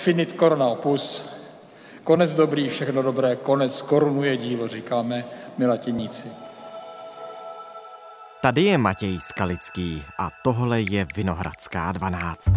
finit corona opus, konec dobrý, všechno dobré, konec korunuje dílo, říkáme my latiníci. Tady je Matěj Skalický a tohle je Vinohradská 12.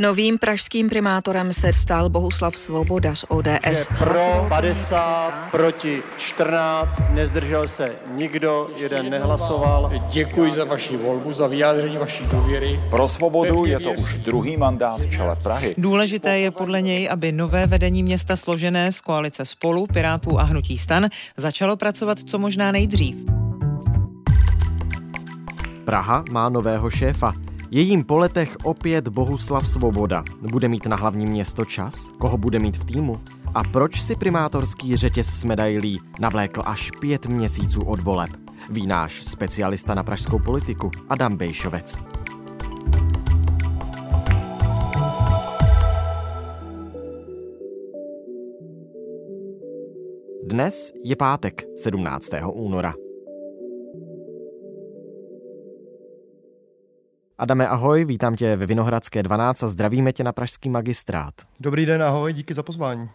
Novým pražským primátorem se stal Bohuslav Svoboda z ODS. Je pro 50, proti 14, nezdržel se nikdo, jeden nehlasoval. Děkuji za vaši volbu, za vyjádření vaší důvěry. Pro svobodu je to už druhý mandát v čele Prahy. Důležité je podle něj, aby nové vedení města složené z koalice Spolu, Pirátů a Hnutí Stan začalo pracovat co možná nejdřív. Praha má nového šéfa. Jejím po letech opět Bohuslav Svoboda. Bude mít na hlavní město čas? Koho bude mít v týmu? A proč si primátorský řetěz s medailí navlékl až pět měsíců od voleb? Ví náš specialista na pražskou politiku Adam Bejšovec. Dnes je pátek 17. února. Adame, ahoj, vítám tě ve Vinohradské 12 a zdravíme tě na Pražský magistrát. Dobrý den, ahoj, díky za pozvání.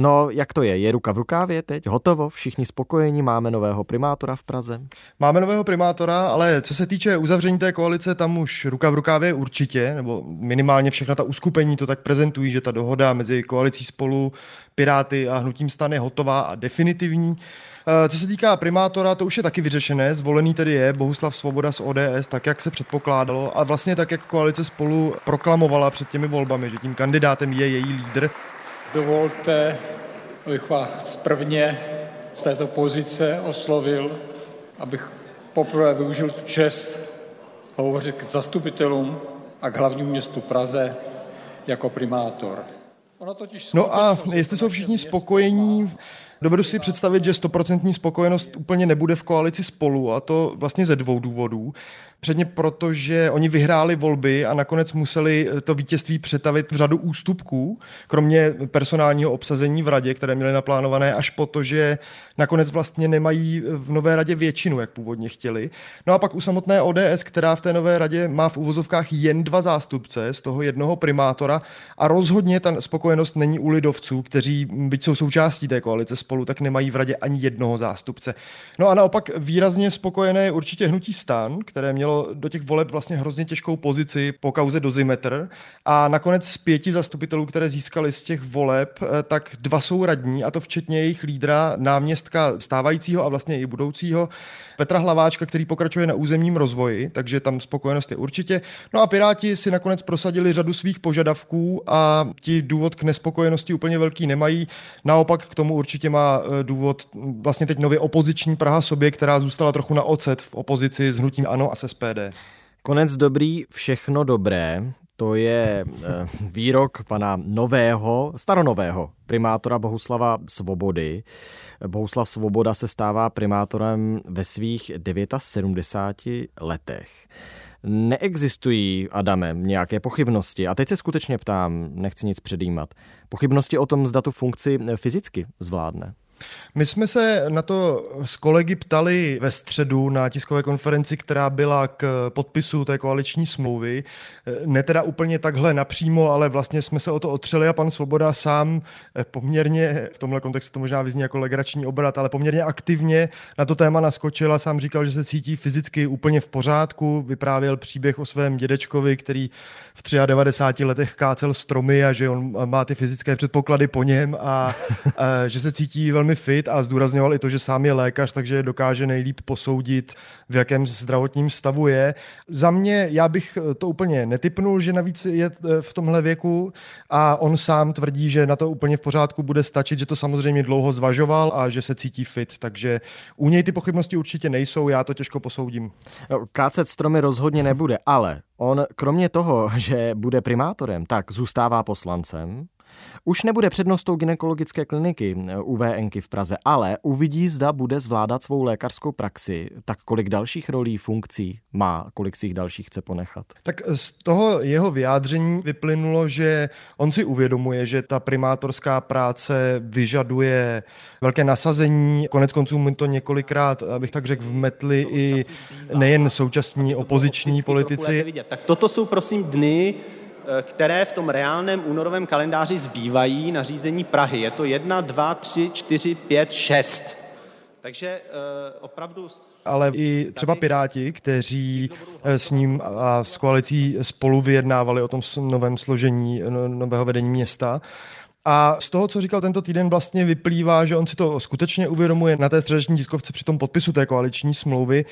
No, jak to je? Je ruka v rukávě teď? Hotovo? Všichni spokojení? Máme nového primátora v Praze? Máme nového primátora, ale co se týče uzavření té koalice, tam už ruka v rukávě určitě, nebo minimálně všechna ta uskupení to tak prezentují, že ta dohoda mezi koalicí spolu, Piráty a hnutím stan je hotová a definitivní. Eh, co se týká primátora, to už je taky vyřešené. Zvolený tedy je Bohuslav Svoboda z ODS, tak jak se předpokládalo a vlastně tak, jak koalice spolu proklamovala před těmi volbami, že tím kandidátem je její lídr. Dovolte, abych vás prvně z této pozice oslovil, abych poprvé využil tu čest hovořit k zastupitelům a k hlavnímu městu Praze jako primátor. No a jestli jsou všichni spokojení, Dovedu si představit, že stoprocentní spokojenost úplně nebude v koalici spolu a to vlastně ze dvou důvodů. Předně proto, že oni vyhráli volby a nakonec museli to vítězství přetavit v řadu ústupků, kromě personálního obsazení v radě, které měli naplánované, až po to, že nakonec vlastně nemají v nové radě většinu, jak původně chtěli. No a pak u samotné ODS, která v té nové radě má v uvozovkách jen dva zástupce, z toho jednoho primátora a rozhodně ta spokojenost není u lidovců, kteří byť jsou součástí té koalice spolu, tak nemají v radě ani jednoho zástupce. No a naopak výrazně spokojené je určitě hnutí stan, které mělo do těch voleb vlastně hrozně těžkou pozici po kauze Dozimetr a nakonec z pěti zastupitelů, které získali z těch voleb, eh, tak dva jsou radní a to včetně jejich lídra, náměstka stávajícího a vlastně i budoucího Petra Hlaváčka, který pokračuje na územním rozvoji, takže tam spokojenost je určitě. No a Piráti si nakonec prosadili řadu svých požadavků a ti důvod k nespokojenosti úplně velký nemají. Naopak k tomu určitě má eh, důvod vlastně teď nově opoziční Praha sobě, která zůstala trochu na ocet v opozici s hnutím ANO a SPD. Konec dobrý, všechno dobré. To je eh, výrok pana nového, staronového primátora Bohuslava Svobody. Bohuslav Svoboda se stává primátorem ve svých 79 letech. Neexistují, Adame, nějaké pochybnosti, a teď se skutečně ptám, nechci nic předjímat, pochybnosti o tom, zda tu funkci fyzicky zvládne. My jsme se na to s kolegy ptali ve středu na tiskové konferenci, která byla k podpisu té koaliční smlouvy. Ne teda úplně takhle napřímo, ale vlastně jsme se o to otřeli a pan Svoboda sám poměrně, v tomhle kontextu to možná vyzní jako legrační obrat, ale poměrně aktivně na to téma naskočil a sám říkal, že se cítí fyzicky úplně v pořádku. Vyprávěl příběh o svém dědečkovi, který v 93 letech kácel stromy a že on má ty fyzické předpoklady po něm a, a že se cítí velmi fit a zdůrazňoval i to, že sám je lékař, takže dokáže nejlíp posoudit, v jakém zdravotním stavu je. Za mě, já bych to úplně netypnul, že navíc je v tomhle věku a on sám tvrdí, že na to úplně v pořádku bude stačit, že to samozřejmě dlouho zvažoval a že se cítí fit, takže u něj ty pochybnosti určitě nejsou, já to těžko posoudím. No, kácet stromy rozhodně nebude, ale on kromě toho, že bude primátorem, tak zůstává poslancem, už nebude přednostou gynekologické kliniky eh, UVNky v Praze, ale uvidí, zda bude zvládat svou lékařskou praxi. Tak kolik dalších rolí, funkcí má, kolik si jich dalších chce ponechat? Tak z toho jeho vyjádření vyplynulo, že on si uvědomuje, že ta primátorská práce vyžaduje velké nasazení. Konec konců mi to několikrát, abych tak řekl, vmetli i nejen současní opoziční politici. Tak toto jsou prosím dny, které v tom reálném únorovém kalendáři zbývají na řízení Prahy. Je to jedna, dva, tři, čtyři, pět, šest. Takže uh, opravdu... Ale i třeba Piráti, kteří eh, s ním a s koalicí spolu vyjednávali o tom novém složení no, nového vedení města, a z toho, co říkal tento týden, vlastně vyplývá, že on si to skutečně uvědomuje na té středeční tiskovce při tom podpisu té koaliční smlouvy,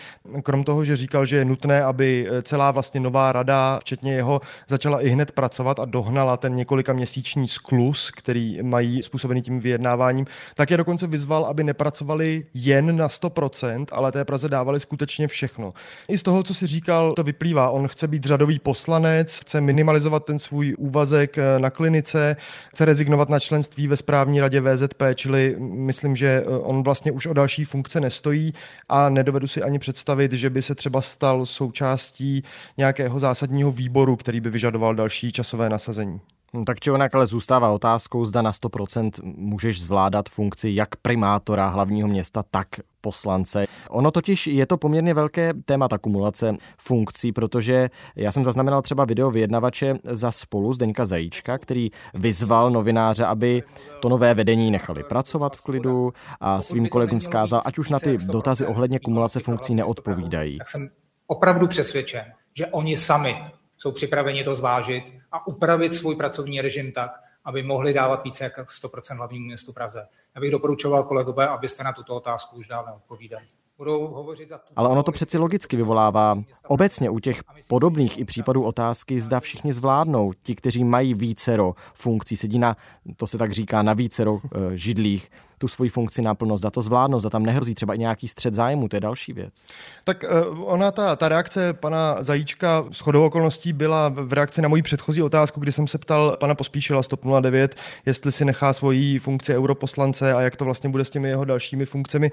krom toho, že říkal, že je nutné, aby celá vlastně nová rada, včetně jeho, začala i hned pracovat a dohnala ten několika měsíční sklus, který mají způsobený tím vyjednáváním, tak je dokonce vyzval, aby nepracovali jen na 100%, ale té Praze dávali skutečně všechno. I z toho, co si říkal, to vyplývá. On chce být řadový poslanec, chce minimalizovat ten svůj úvazek na klinice, chce rezignovat kandidovat na členství ve správní radě VZP, čili myslím, že eh, on vlastně už o další funkce nestojí a nedovedu si ani představit, že by se třeba stal součástí nějakého zásadního výboru, který by vyžadoval další časové nasazení. Hm, tak či onak ale zůstává otázkou, zda na 100% můžeš zvládat funkci jak primátora hlavního města, tak poslance. Ono totiž je to poměrně velké téma, ta kumulace funkcí, protože já jsem zaznamenal třeba video vyjednavače za spolu Zdeňka Zajíčka, který vyzval novináře, aby to nové vedení nechali pracovat v klidu a svým kolegům zkázal, ať už na ty dotazy ohledně kumulace funkcí neodpovídají. Tak jsem opravdu přesvědčen, že oni sami jsou připraveni to zvážit a upravit svůj pracovní režim tak, aby mohli dávat více jak 100% hlavnímu městu Praze. Já bych doporučoval kolegové, abyste na tuto otázku už dál neodpovídali. Budou hovořit za Ale ono to přeci logicky vyvolává obecně u těch podobných i případů otázky, zda všichni zvládnou. Ti, kteří mají vícero funkcí, sedí na, to se tak říká, na vícero eh, židlích, tu svoji funkci naplno, zda to zvládnout, zda tam nehrozí třeba i nějaký střed zájmu, to je další věc. Tak uh, ona, ta, ta reakce pana Zajíčka s chodou okolností byla v reakci na moji předchozí otázku, kdy jsem se ptal pana Pospíšila z TOP 09, jestli si nechá svoji funkci europoslance a jak to vlastně bude s těmi jeho dalšími funkcemi.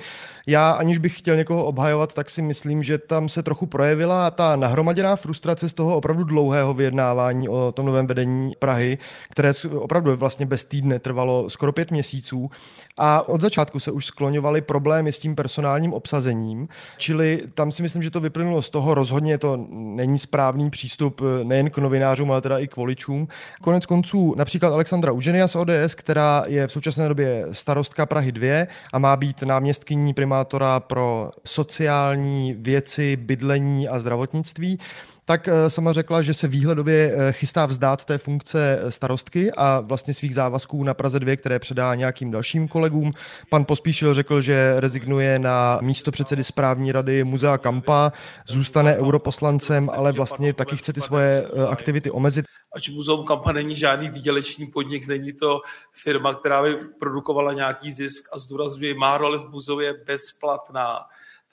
Já, aniž bych chtěl někoho obhajovat, tak si myslím, že tam se trochu projevila ta nahromaděná frustrace z toho opravdu dlouhého vyjednávání o tom novém vedení Prahy, které opravdu vlastně bez týdne trvalo skoro pět měsíců. A od začátku se už skloňovaly problémy s tím personálním obsazením, čili tam si myslím, že to vyplynulo z toho, rozhodně to není správný přístup eh, nejen k novinářům, ale teda i k voličům. Konec konců například Alexandra Uženia z ODS, která je v současné době starostka Prahy 2 a má být náměstkyní primátora pro sociální věci, bydlení a zdravotnictví, tak eh, sama řekla, že se výhledově eh, chystá vzdát té funkce eh, starostky a vlastně svých závazků na Praze 2, které předá nějakým dalším kolegům. Pan Pospíšil řekl, že rezignuje na místo předsedy správní rady Muzea Kampa, zůstane europoslancem, ale vlastně taky chce ty svoje aktivity omezit. Ač Muzeum Kampa není žádný výdělečný podnik, není to firma, která by produkovala nějaký zisk a zdůrazňuje, má roli v muzeu je bezplatná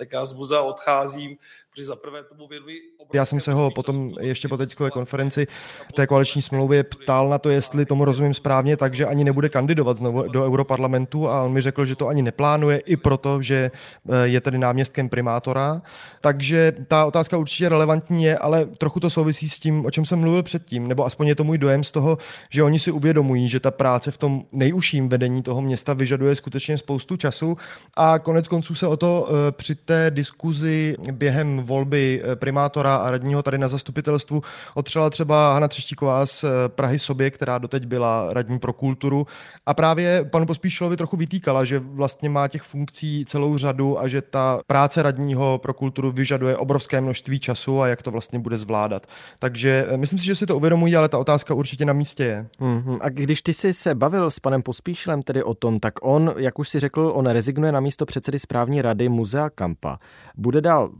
tak já z muzea odcházím protože tomu věnuji... Já jsem se ho potom ještě po teďkové konferenci té koaliční smlouvě ptal na to, jestli tomu rozumím správně, takže ani nebude kandidovat znovu do Europarlamentu a on mi řekl, že to ani neplánuje, i proto, že eh, je tedy náměstkem primátora. Takže ta otázka určitě relevantní je, ale trochu to souvisí s tím, o čem jsem mluvil předtím, nebo aspoň je to můj dojem z toho, že oni si uvědomují, že ta práce v tom nejužším vedení toho města vyžaduje skutečně spoustu času a konec konců se o to eh, při té diskuzi během volby eh, primátora a radního tady na zastupitelstvu otřela třeba Hana Třeštíková z eh, Prahy sobě, která doteď byla radní pro kulturu a právě panu Pospíšilovi trochu vytýkala, že vlastně má těch funkcí celou řadu a že ta práce radního pro kulturu vyžaduje obrovské množství času a jak to vlastně bude zvládat. Takže eh, myslím si, že si to uvědomují, ale ta otázka určitě na místě je. Mm-hmm. A když ty jsi se bavil s panem Pospíšilem tedy o tom, tak on, jak už si řekl, on rezignuje na místo předsedy správní rady Muzea Kampa. Bude dál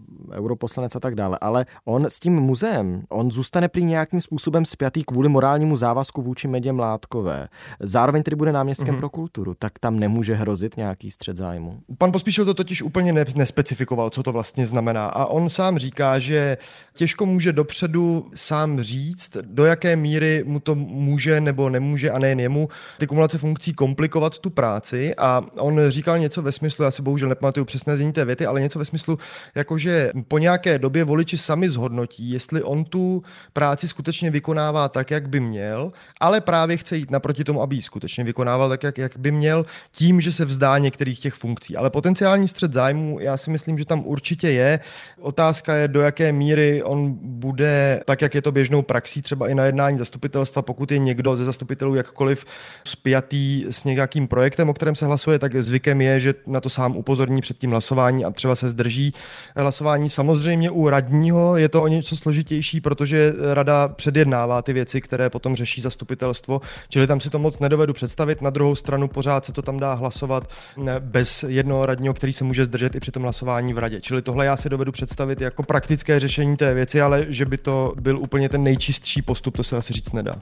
europoslanec a tak dále, ale on s tím muzeem, on zůstane prý nějakým způsobem spjatý kvůli morálnímu závazku vůči Medě Mládkové. Zároveň tedy bude náměstkem mm-hmm. pro kulturu, tak tam nemůže hrozit nějaký střed zájmu. Pan Pospíšil to totiž úplně ne, nespecifikoval, co to vlastně znamená. A on sám říká, že těžko může dopředu sám říct, do jaké míry mu to může nebo nemůže, a nejen jemu, ty kumulace funkcí komplikovat tu práci. A on říkal něco ve smyslu, já si bohužel nepamatuju přesné znění té věty, ale něco ve smyslu, jako že po nějaké době voliči sami zhodnotí, jestli on tu práci skutečně vykonává tak, jak by měl, ale právě chce jít naproti tomu, aby ji skutečně vykonával tak, jak, jak by měl, tím, že se vzdá některých těch funkcí. Ale potenciální střed zájmu, já si myslím, že tam určitě je. Otázka je, do jaké míry on bude, tak jak je to běžnou praxí, třeba i na jednání zastupitelstva, pokud je někdo ze zastupitelů jakkoliv spjatý s nějakým projektem, o kterém se hlasuje, tak zvykem je, že na to sám upozorní před tím hlasování a třeba se zdrží hlasování. Samozřejmě u radního je to o něco složitější, protože rada předjednává ty věci, které potom řeší zastupitelstvo, čili tam si to moc nedovedu představit. Na druhou stranu pořád se to tam dá hlasovat bez jednoho radního, který se může zdržet i při tom hlasování v radě. Čili tohle já si dovedu představit jako praktické řešení té věci, ale že by to byl úplně ten nejčistší postup, to se asi říct nedá.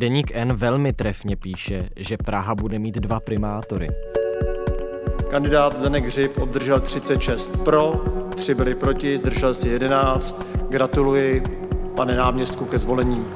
Deník N velmi trefně píše, že Praha bude mít dva primátory. Kandidát Zenek Hřib obdržel 36 pro, 3 byli proti, zdržel si 11. Gratuluji, pane náměstku, ke zvolení.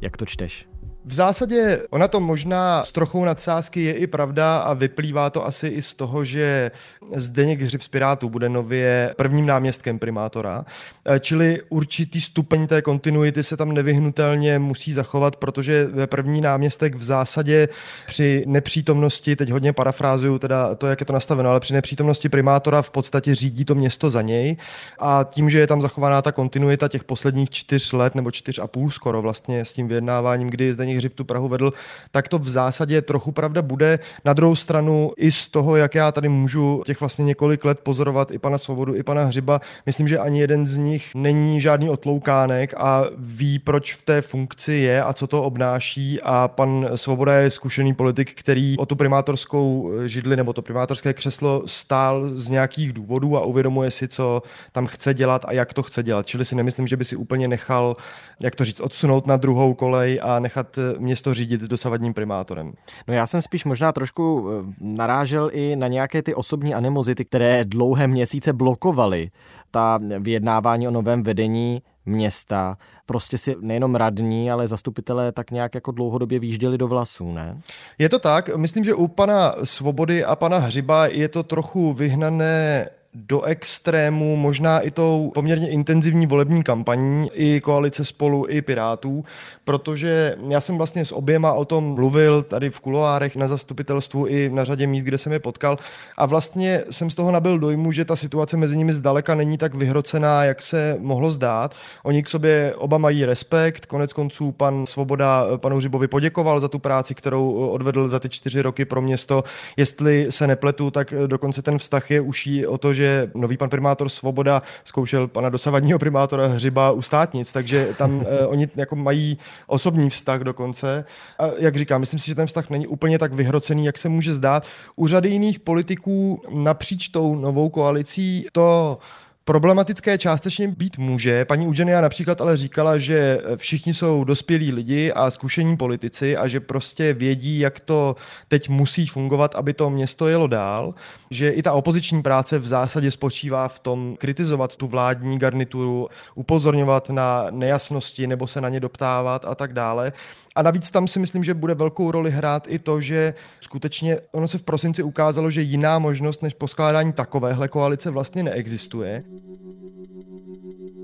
Jak to čteš? V zásadě ona to možná s trochou nadsázky je i pravda a vyplývá to asi i z toho, že Zdeněk Hřib z Pirátů bude nově prvním náměstkem primátora, e, čili určitý stupeň té kontinuity se tam nevyhnutelně musí zachovat, protože první náměstek v zásadě při nepřítomnosti, teď hodně parafrázuju teda to, jak je to nastaveno, ale při nepřítomnosti primátora v podstatě řídí to město za něj. A tím, že je tam zachovaná ta kontinuita těch posledních čtyř let nebo čtyř a půl skoro vlastně s tím vyjednáváním, kdy Zdeněk Hřib tu Prahu vedl, tak to v zásadě trochu pravda bude. Na druhou stranu i z toho, jak já tady můžu těch vlastně několik let pozorovat i pana Svobodu, i pana Hřiba, myslím, že ani jeden z nich není žádný otloukánek a ví, proč v té funkci je a co to obnáší a pan Svoboda je zkušený politik, který o tu primátorskou židli nebo to primátorské křeslo stál z nějakých důvodů a uvědomuje si, co tam chce dělat a jak to chce dělat. Čili si nemyslím, že by si úplně nechal, jak to říct, odsunout na druhou kolej a nechat město řídit dosavadním primátorem. No já jsem spíš možná trošku eh, narážel i na nějaké ty osobní animozity, které dlouhé měsíce blokovaly ta vyjednávání o novém vedení města. Prostě si nejenom radní, ale zastupitelé tak nějak jako dlouhodobě výjížděli do vlasů, ne? Je to tak. Myslím, že u pana Svobody a pana Hřiba je to trochu vyhnané do extrému, možná i tou poměrně intenzivní volební kampaní, i koalice spolu, i Pirátů, protože já jsem vlastně s oběma o tom mluvil tady v kuloárech na zastupitelstvu i na řadě míst, kde jsem je potkal a vlastně jsem z toho nabil dojmu, že ta situace mezi nimi zdaleka není tak vyhrocená, jak se mohlo zdát. Oni k sobě oba mají respekt, konec konců pan Svoboda panu Hřibovi poděkoval za tu práci, kterou odvedl za ty čtyři roky pro město. Jestli se nepletu, tak dokonce ten vztah je uší o to, že že nový pan primátor Svoboda zkoušel pana dosavadního primátora Hřiba u státnic, takže tam uh, oni jako mají osobní vztah dokonce. A jak říkám, myslím si, že ten vztah není úplně tak vyhrocený, jak se může zdát. U řady jiných politiků napříč tou novou koalicí to Problematické částečně být může. Paní Ugenia například ale říkala, že všichni jsou dospělí lidi a zkušení politici a že prostě vědí, jak to teď musí fungovat, aby to město jelo dál. Že i ta opoziční práce v zásadě spočívá v tom kritizovat tu vládní garnituru, upozorňovat na nejasnosti nebo se na ně doptávat a tak dále. A navíc tam si myslím, že bude velkou roli hrát i to, že skutečně ono se v prosinci ukázalo, že jiná možnost než poskládání takovéhle koalice vlastně neexistuje.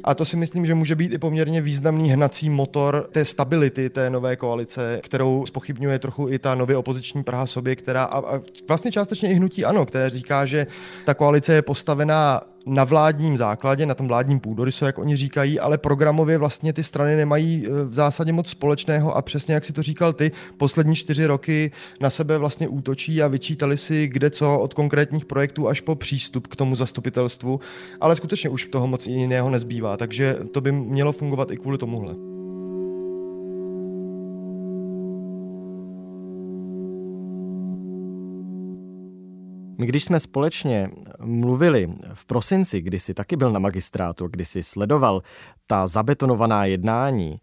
A to si myslím, že může být i poměrně významný hnací motor té stability té nové koalice, kterou spochybňuje trochu i ta nově opoziční Praha sobě, která a, vlastně částečně i hnutí ano, které říká, že ta koalice je postavená na vládním základě, na tom vládním půdorysu, jak oni říkají, ale programově vlastně ty strany nemají e, v zásadě moc společného a přesně jak si to říkal ty, poslední čtyři roky na sebe vlastně útočí a vyčítali si kde co od konkrétních projektů až po přístup k tomu zastupitelstvu, ale skutečně už toho moc jiného nezbývá, takže to by mělo fungovat i kvůli tomuhle. My když jsme společně mluvili v prosinci, kdy jsi taky byl na magistrátu, kdy jsi sledoval ta zabetonovaná jednání,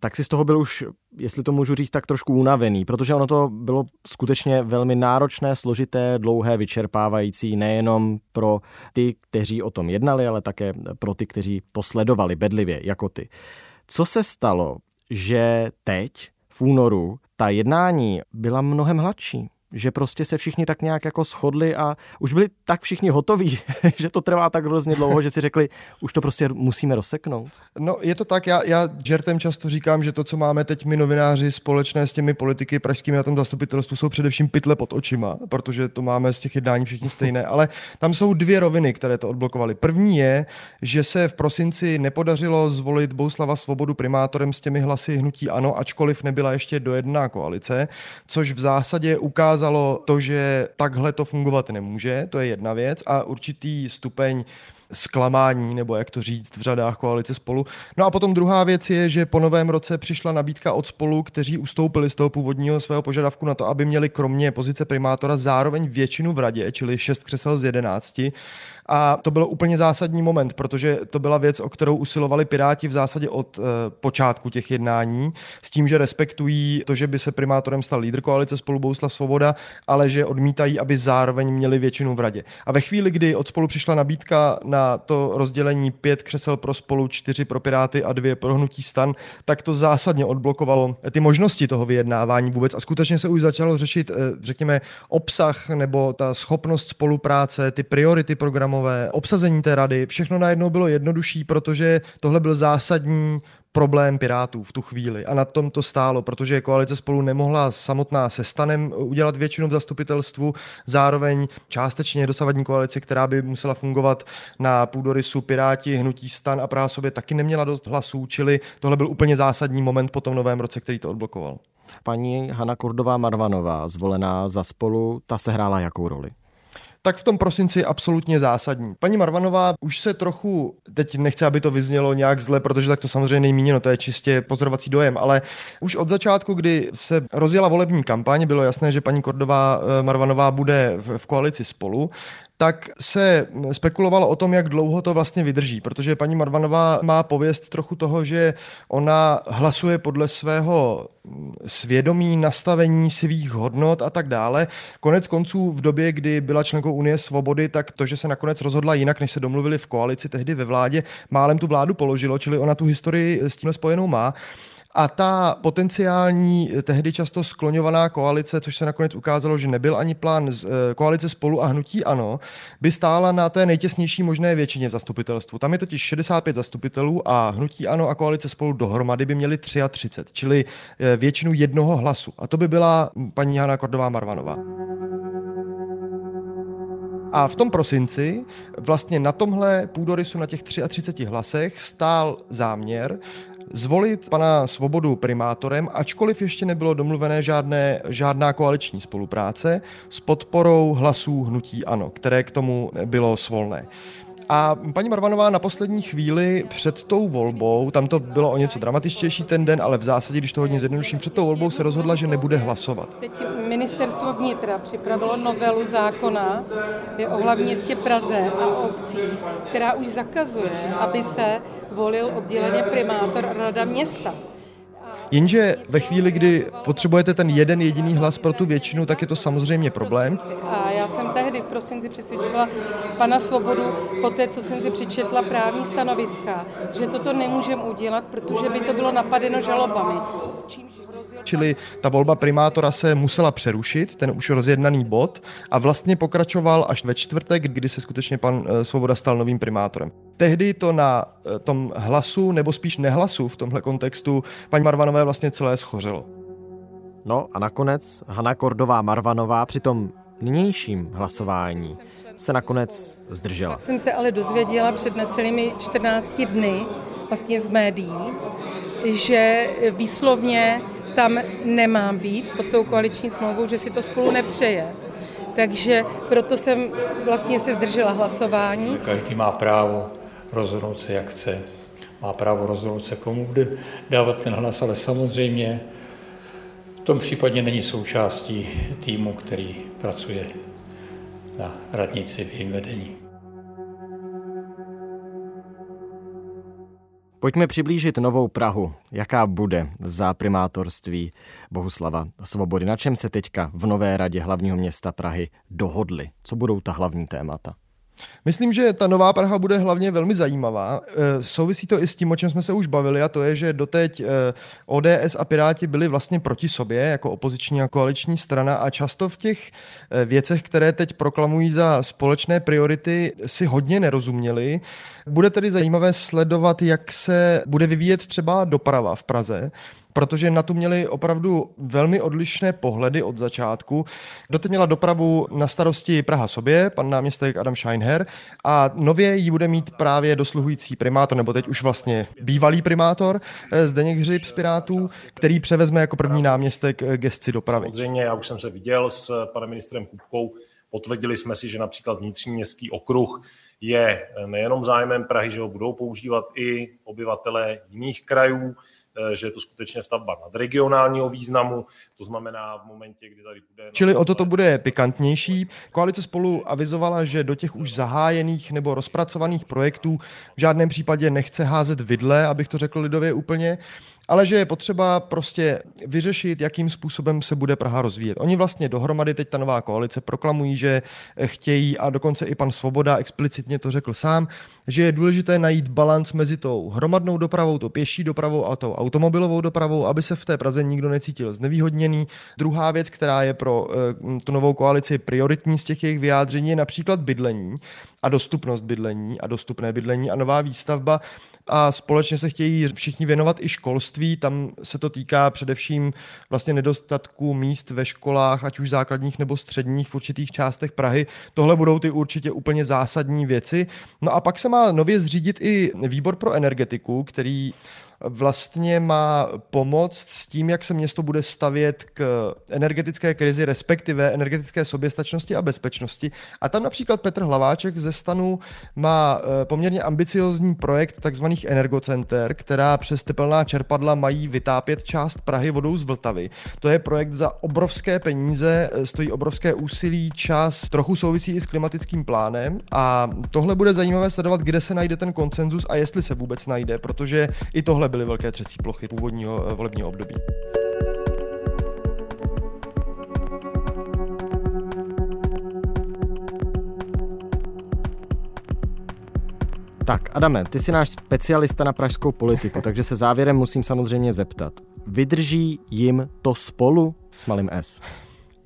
tak si z toho byl už, jestli to můžu říct, tak trošku unavený, protože ono to bylo skutečně velmi náročné, složité, dlouhé, vyčerpávající nejenom pro ty, kteří o tom jednali, ale také pro ty, kteří to sledovali bedlivě, jako ty. Co se stalo, že teď, v únoru, ta jednání byla mnohem hladší že prostě se všichni tak nějak jako shodli a už byli tak všichni hotoví, že to trvá tak hrozně dlouho, že si řekli, už to prostě musíme rozseknout. No je to tak, já, já žertem často říkám, že to, co máme teď my novináři společné s těmi politiky pražskými na tom zastupitelstvu, jsou především pytle pod očima, protože to máme z těch jednání všichni stejné, ale tam jsou dvě roviny, které to odblokovaly. První je, že se v prosinci nepodařilo zvolit Bouslava Svobodu primátorem s těmi hlasy hnutí ano, ačkoliv nebyla ještě dojedná koalice, což v zásadě ukázalo, ukázalo to, že takhle to fungovat nemůže, to je jedna věc a určitý stupeň zklamání, nebo jak to říct, v řadách koalice spolu. No a potom druhá věc je, že po novém roce přišla nabídka od spolu, kteří ustoupili z toho původního svého požadavku na to, aby měli kromě pozice primátora zároveň většinu v radě, čili šest křesel z jedenácti. A to byl úplně zásadní moment, protože to byla věc, o kterou usilovali Piráti v zásadě od e, počátku těch jednání, s tím, že respektují to, že by se primátorem stal lídr koalice spolu Bouslav Svoboda, ale že odmítají, aby zároveň měli většinu v radě. A ve chvíli, kdy od spolu přišla nabídka na to rozdělení pět křesel pro spolu, čtyři pro Piráty a dvě pro hnutí stan, tak to zásadně odblokovalo ty možnosti toho vyjednávání vůbec. A skutečně se už začalo řešit, e, řekněme, obsah nebo ta schopnost spolupráce, ty priority programu programové, obsazení té rady, všechno najednou bylo jednodušší, protože tohle byl zásadní problém Pirátů v tu chvíli. A na tom to stálo, protože koalice spolu nemohla samotná se stanem udělat většinu v zastupitelstvu, zároveň částečně dosavadní koalice, která by musela fungovat na půdorysu Piráti, Hnutí stan a Praha sobě taky neměla dost hlasů, čili tohle byl úplně zásadní moment po tom novém roce, který to odblokoval. Paní Hanna Kurdová Marvanová, zvolená za spolu, ta se hrála jakou roli? Tak v tom prosinci absolutně zásadní. Paní Marvanová už se trochu, teď nechce, aby to vyznělo nějak zle, protože tak to samozřejmě nejmíněno, to je čistě pozorovací dojem, ale už od začátku, kdy se rozjela volební kampaň, bylo jasné, že paní Kordová eh, Marvanová bude v koalici spolu, tak se spekulovalo o tom, jak dlouho to vlastně vydrží, protože paní Marvanová má pověst trochu toho, že ona hlasuje podle svého svědomí, nastavení svých hodnot a tak dále. Konec konců v době, kdy byla členkou Unie svobody, tak to, že se nakonec rozhodla jinak, než se domluvili v koalici tehdy ve vládě, málem tu vládu položilo, čili ona tu historii s tím spojenou má. A ta potenciální, tehdy často skloňovaná koalice, což se nakonec ukázalo, že nebyl ani plán z, eh, koalice spolu a hnutí ano, by stála na té nejtěsnější možné většině v zastupitelstvu. Tam je totiž 65 zastupitelů a hnutí ano a koalice spolu dohromady by měli 33, čili eh, většinu jednoho hlasu. A to by byla paní Jana Kordová Marvanová. A v tom prosinci vlastně na tomhle půdorysu na těch 33 hlasech stál záměr zvolit pana Svobodu primátorem, ačkoliv ještě nebylo domluvené žádné, žádná koaliční spolupráce s podporou hlasů hnutí ANO, které k tomu bylo svolné. A paní Marvanová na poslední chvíli před tou volbou, tam to bylo o něco dramatičtější ten den, ale v zásadě, když to hodně zjednoduším, před tou volbou se rozhodla, že nebude hlasovat. Teď ministerstvo vnitra připravilo novelu zákona o hlavním městě Praze a obcí, která už zakazuje, aby se volil odděleně primátor rada města. Jenže ve chvíli, kdy potřebujete ten jeden jediný hlas pro tu většinu, tak je to samozřejmě problém. A já jsem tehdy v prosinci přesvědčila pana Svobodu po té, co jsem si přečetla právní stanoviska, že toto nemůžeme udělat, protože by to bylo napadeno žalobami. Čili ta volba primátora se musela přerušit, ten už rozjednaný bod, a vlastně pokračoval až ve čtvrtek, kdy se skutečně pan eh, Svoboda stal novým primátorem. Tehdy to na eh, tom hlasu, nebo spíš nehlasu v tomhle kontextu, paní Marvanové vlastně celé schořelo. No a nakonec Hanna Kordová Marvanová při tom nynějším hlasování se nakonec zdržela. Jsem se ale dozvěděla před necelými 14 dny vlastně z médií, že výslovně tam nemá být pod tou koaliční smlouvou, že si to spolu nepřeje. Takže proto jsem vlastně se zdržela hlasování. Každý má právo rozhodnout se, jak chce. Má právo rozhodnout se, komu bude dávat ten hlas, ale samozřejmě v tom případě není součástí týmu, který pracuje na radnici v jejím vedení. Pojďme přiblížit novou Prahu. Jaká bude za primátorství Bohuslava Svobody? Na čem se teďka v nové radě hlavního města Prahy dohodli? Co budou ta hlavní témata? Myslím, že ta nová Praha bude hlavně velmi zajímavá. E, souvisí to i s tím, o čem jsme se už bavili, a to je, že doteď e, ODS a Piráti byli vlastně proti sobě jako opoziční a koaliční strana a často v těch e, věcech, které teď proklamují za společné priority, si hodně nerozuměli. Bude tedy zajímavé sledovat, jak se bude vyvíjet třeba doprava v Praze protože na tu měli opravdu velmi odlišné pohledy od začátku. Doteď měla dopravu na starosti Praha sobě, pan náměstek Adam Scheinher, a nově ji bude mít právě dosluhující primátor, nebo teď už vlastně bývalý primátor eh, Zdeněk Hřib z Pirátů, který převezme jako první náměstek eh, gestci dopravy. Samozřejmě, já už jsem se viděl s panem ministrem Kupkou, potvrdili jsme si, že například vnitřní městský okruh je nejenom zájmem Prahy, že ho budou používat i obyvatelé jiných krajů, Eh, že je to skutečně stavba nadregionálního významu, to znamená v momentě, kdy tady bude... Čili o to to bude pikantnější. Koalice spolu avizovala, že do těch už zahájených nebo rozpracovaných projektů v žádném případě nechce házet vidle, abych to řekl lidově úplně, ale že je potřeba prostě vyřešit, jakým způsobem se bude Praha rozvíjet. Oni vlastně dohromady teď ta nová koalice proklamují, že chtějí, a dokonce i pan Svoboda explicitně to řekl sám, že je důležité najít balans mezi tou hromadnou dopravou, tou pěší dopravou a tou automobilovou dopravou, aby se v té Praze nikdo necítil znevýhodněný. Druhá věc, která je pro eh, tu novou koalici prioritní z těch jejich vyjádření, je například bydlení a dostupnost bydlení a dostupné bydlení a nová výstavba a společně se chtějí všichni věnovat i školství. Tam se to týká především vlastně nedostatku míst ve školách, ať už základních nebo středních v určitých částech Prahy. Tohle budou ty určitě úplně zásadní věci. No a pak se má nově zřídit i výbor pro energetiku, který vlastně má pomoct s tím, jak se město bude stavět k energetické krizi, respektive energetické soběstačnosti a bezpečnosti. A tam například Petr Hlaváček ze stanu má eh, poměrně ambiciozní projekt takzvaných energocenter, která přes tepelná čerpadla mají vytápět část Prahy vodou z Vltavy. To je projekt za obrovské peníze, eh, stojí obrovské úsilí, čas, trochu souvisí i s klimatickým plánem a tohle bude zajímavé sledovat, kde se najde ten konsenzus a jestli se vůbec najde, protože i tohle byly velké třecí plochy původního eh, volebního období. Tak, Adame, ty jsi náš specialista na pražskou politiku, takže se závěrem musím samozřejmě zeptat. Vydrží jim to spolu s malým S?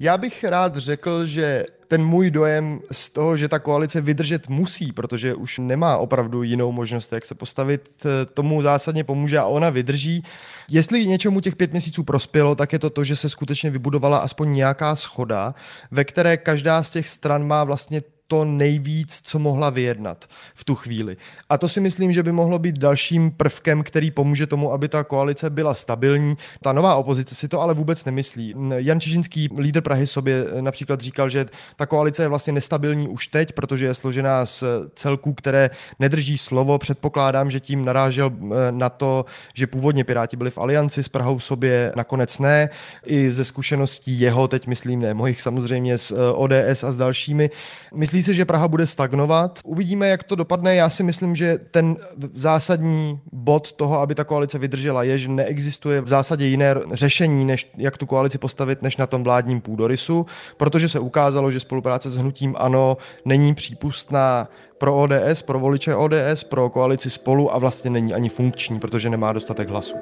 Já bych rád řekl, že ten můj dojem z toho, že ta koalice vydržet musí, protože už nemá opravdu jinou možnost, jak se postavit, tomu zásadně pomůže a ona vydrží. Jestli něčemu těch pět měsíců prospělo, tak je to to, že se skutečně vybudovala aspoň nějaká schoda, ve které každá z těch stran má vlastně to nejvíc, co mohla vyjednat v tu chvíli. A to si myslím, že by mohlo být dalším prvkem, který pomůže tomu, aby ta koalice byla stabilní. Ta nová opozice si to ale vůbec nemyslí. Jan Čižinský, lídr Prahy, sobě například říkal, že ta koalice je vlastně nestabilní už teď, protože je složená z celků, které nedrží slovo. Předpokládám, že tím narážel eh, na to, že původně Piráti byli v alianci s Prahou sobě, nakonec ne. I ze zkušeností jeho, teď myslím, ne mojich samozřejmě s eh, ODS a s dalšími. Myslím, Myslí si, že Praha bude stagnovat. Uvidíme, jak to dopadne. Já si myslím, že ten zásadní bod toho, aby ta koalice vydržela, je, že neexistuje v zásadě jiné řešení, než jak tu koalici postavit, než na tom vládním půdorysu, protože se ukázalo, že spolupráce s hnutím ANO není přípustná pro ODS, pro voliče ODS, pro koalici spolu a vlastně není ani funkční, protože nemá dostatek hlasů.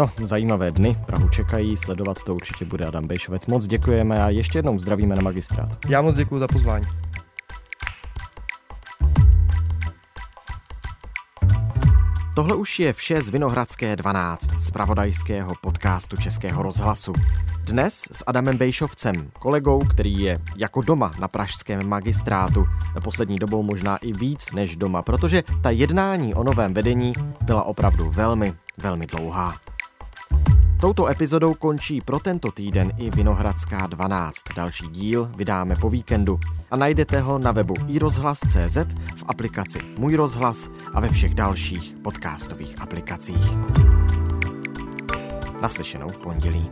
No, zajímavé dny Prahu čekají, sledovat to určitě bude Adam Bejšovec. Moc děkujeme a ještě jednou zdravíme na magistrát. Já moc děkuji za pozvání. Tohle už je vše z Vinohradské 12, z pravodajského podcastu Českého rozhlasu. Dnes s Adamem Bejšovcem, kolegou, který je jako doma na pražském magistrátu. Poslední dobou možná i víc než doma, protože ta jednání o novém vedení byla opravdu velmi, velmi dlouhá. Touto epizodou končí pro tento týden i Vinohradská 12. Další díl vydáme po víkendu a najdete ho na webu iRozhlas.cz, v aplikaci Můj rozhlas a ve všech dalších podcastových aplikacích. Naslyšenou v pondělí.